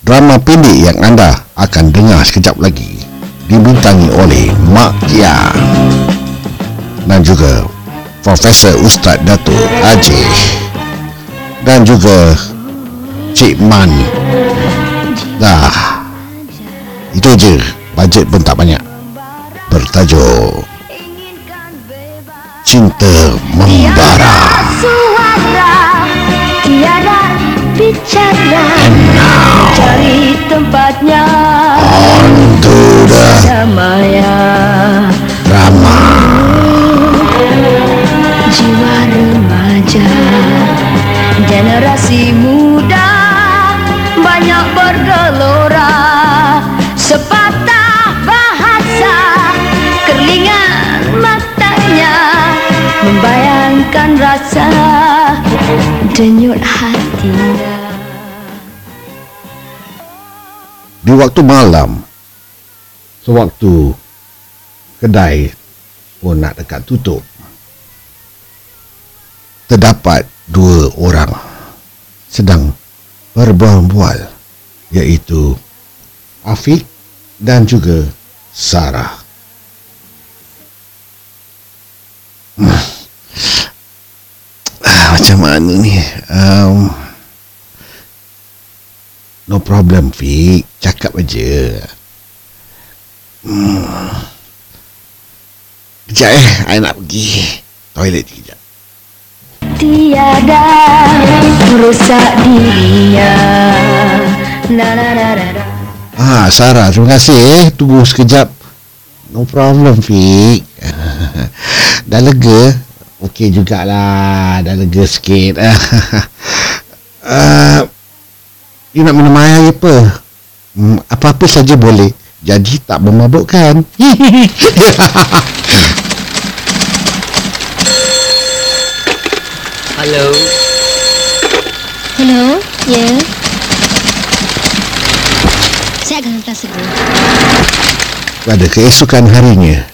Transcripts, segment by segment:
Drama pendek yang anda akan dengar sekejap lagi dibintangi oleh Mak Kia. Dan juga Profesor Ustaz Dato' Ajih dan juga Cik Man. Dah. Itu je. Bajet pun tak banyak. Bertajuk Cinta Membara. Suara bicara cari tempatnya. On to the drama jiwa remaja. Generasi muda. Banyak bergelora. Sepatah bahasa. Kerlingan matanya. Membayangkan rasa. Denyut hatinya di waktu malam sewaktu kedai pun nak dekat tutup terdapat dua orang sedang berbual-bual iaitu Afiq dan juga Sarah. Ah, macam mana ni um, no problem Fik cakap aja hmm. kejap eh I nak pergi toilet kejap tiada merusak dirinya na na na na na Ah, Sarah, terima kasih eh. Tunggu sekejap. No problem, Fik. dah lega? Okey jugalah. Dah lega sikit. uh, you nak minum air apa? Hmm, apa-apa saja boleh. Jadi tak memabukkan. Hello. Hello, ya. Yeah. Saya akan hantar segera. Pada keesokan harinya.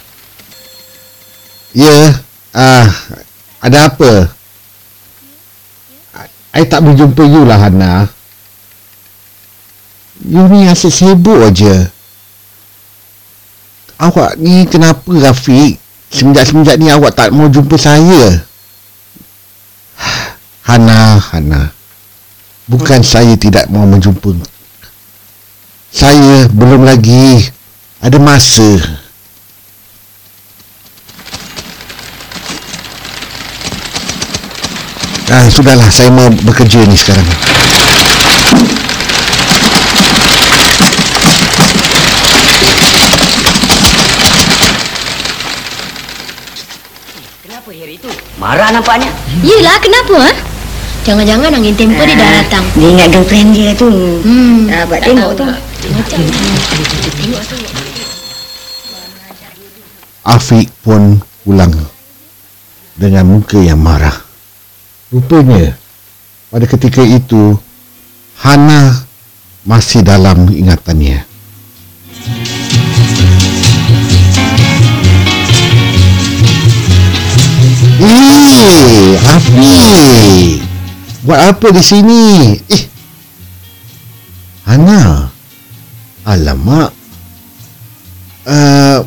Ya, ah, ada apa? I tak berjumpa you lah Hana. You ni asyik sibuk aja. Awak ni kenapa Rafiq? Semenjak-semenjak ni awak tak mau jumpa saya. Hana, Hana. Bukan saya tidak mau menjumpa. Saya belum lagi ada masa. Ah, sudahlah, saya mau bekerja ni sekarang. Harry itu? Marah nampaknya. Yelah, kenapa? Ha? Jangan-jangan angin tempo dia dah datang. Dia ingat girlfriend dia tu. Hmm, Ah, buat tak tengok tahu tu. Macam tu. Afiq pun pulang dengan muka yang marah. Rupanya pada ketika itu Hana masih dalam ingatannya. Eh, Afiq. Buat apa di sini? Eh. Hana. Alamak. Uh,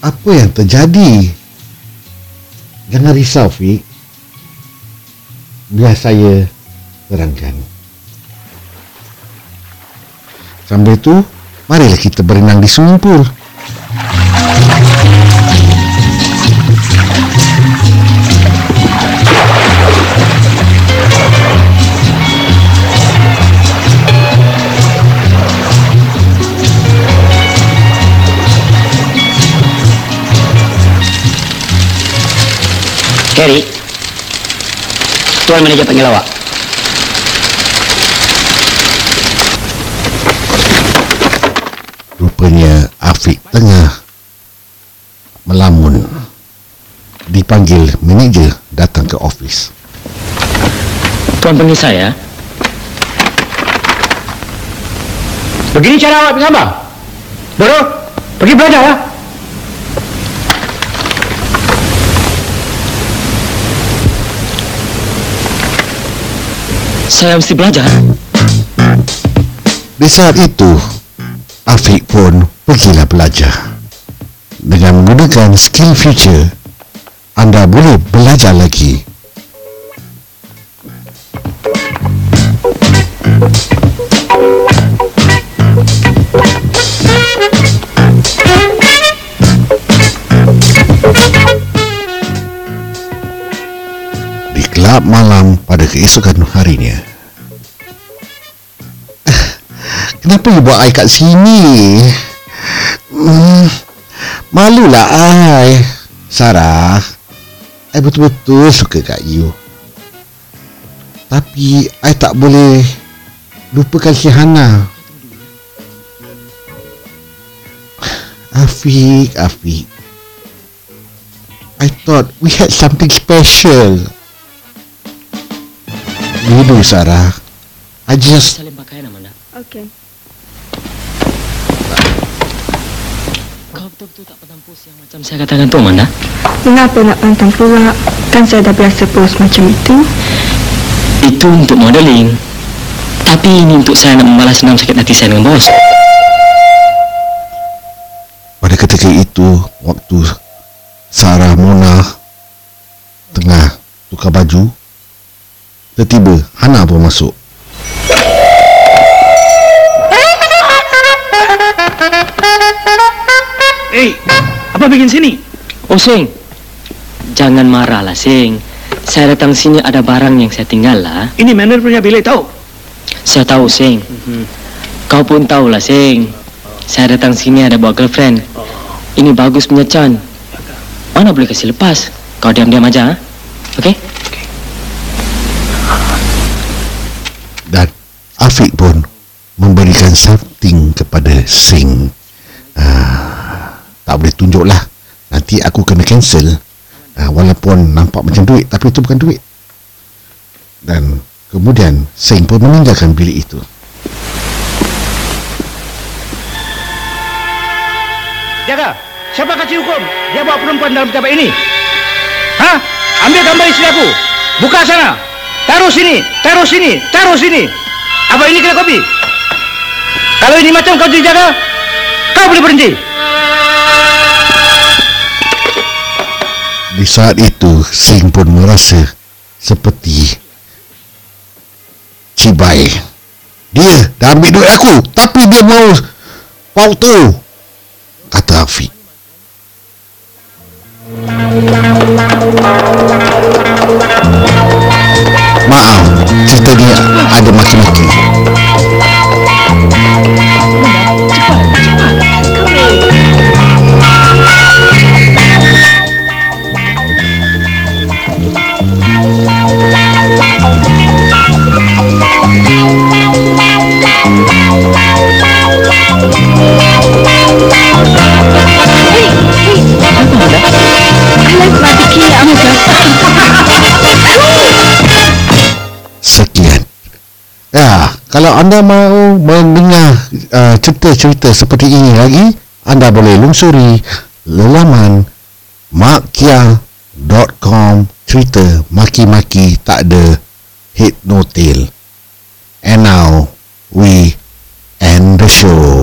apa yang terjadi? Jangan risau, Fik. Biar saya terangkan. Sambil itu, marilah kita berenang di swimming pool. Harry. Tuan manajer panggil awak. Rupanya Afiq tengah melamun. Dipanggil manager datang ke ofis. Tuan panggil saya. Begini cara awak bergambar. Doro, pergi belajar lah. Saya mesti belajar. Di saat itu, Afiq pun pergilah belajar. Dengan menggunakan skill future, anda boleh belajar lagi. Di kelab malam pada keesokan harinya. Kenapa you buat I kat sini? Hmm, malulah I. Sarah, I betul-betul suka kat you. Tapi I tak boleh lupakan si Hana. Afiq, Afiq. I thought we had something special. Dulu Sarah. I just. Okay. Kau betul-betul tak pantang pos yang macam saya katakan tu Amanda? Kenapa nak pantang pula? Kan saya dah biasa pose macam itu. Itu untuk modeling. Tapi ini untuk saya nak membalas senam sakit hati saya dengan bos. Pada ketika itu Waktu Sarah Mona Tengah Tukar baju Tiba-tiba Hana pun masuk Eh, apa bikin sini? Oh Sing, jangan marahlah Sing. Saya datang sini ada barang yang saya tinggal lah. Ini manner punya bilik tahu. Saya tahu Sing. Kau pun tahu lah Sing. Saya datang sini ada bawa girlfriend. Ini bagus punya Chan. Mana boleh kasih lepas? Kau diam-diam aja, ha? Okey? Dan Afiq pun Memberikan something kepada Singh ah, Tak boleh tunjuk lah Nanti aku kena cancel ah, Walaupun nampak macam duit Tapi itu bukan duit Dan Kemudian Singh pun meninggalkan bilik itu Jaga, siapa kasih hukum? Dia bawa perempuan dalam pejabat ini. Hah? Ambil gambar istri aku. Buka sana. Taruh sini, taruh sini, taruh sini. Apa ini kena kopi? Kalau ini macam kau dijaga, kau boleh berhenti. Di saat itu Singh pun merasa Seperti Cibai. Dia dah ambil duit aku Tapi dia mau Pau tu Kata Afiq Ya, kalau anda mahu mendengar uh, cerita-cerita seperti ini lagi, anda boleh lungsuri laman makia.com cerita maki-maki tak ada head no tail. And now we end the show.